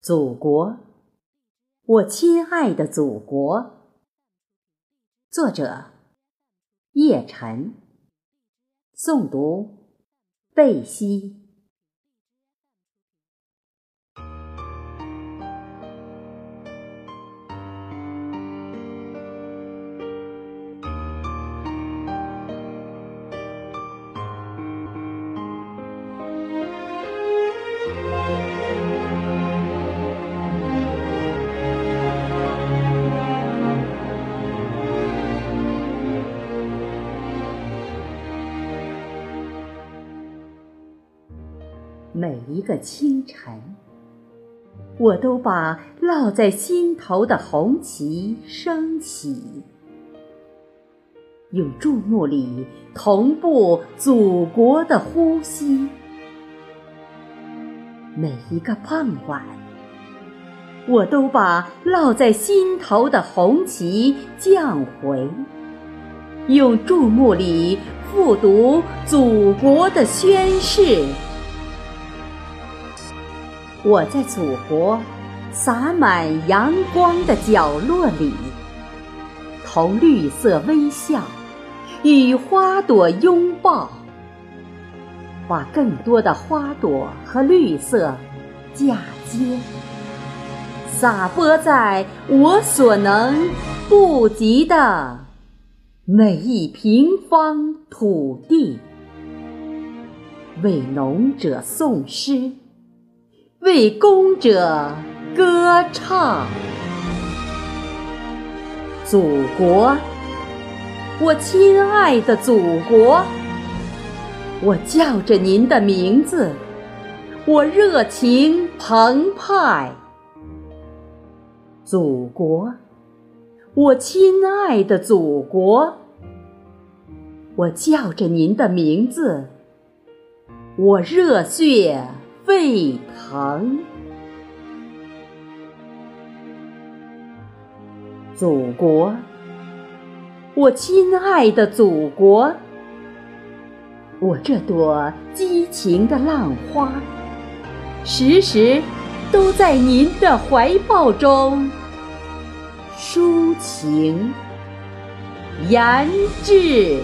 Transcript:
祖国，我亲爱的祖国。作者：叶晨。诵读：贝西。每一个清晨，我都把烙在心头的红旗升起，用注目礼同步祖国的呼吸。每一个傍晚，我都把烙在心头的红旗降回，用注目礼复读祖国的宣誓。我在祖国洒满阳光的角落里，同绿色微笑，与花朵拥抱，把更多的花朵和绿色嫁接，洒播在我所能不及的每一平方土地，为农者颂诗。为公者歌唱，祖国，我亲爱的祖国，我叫着您的名字，我热情澎湃。祖国，我亲爱的祖国，我叫着您的名字，我热血。沸腾，祖国，我亲爱的祖国，我这朵激情的浪花，时时都在您的怀抱中抒情、研制。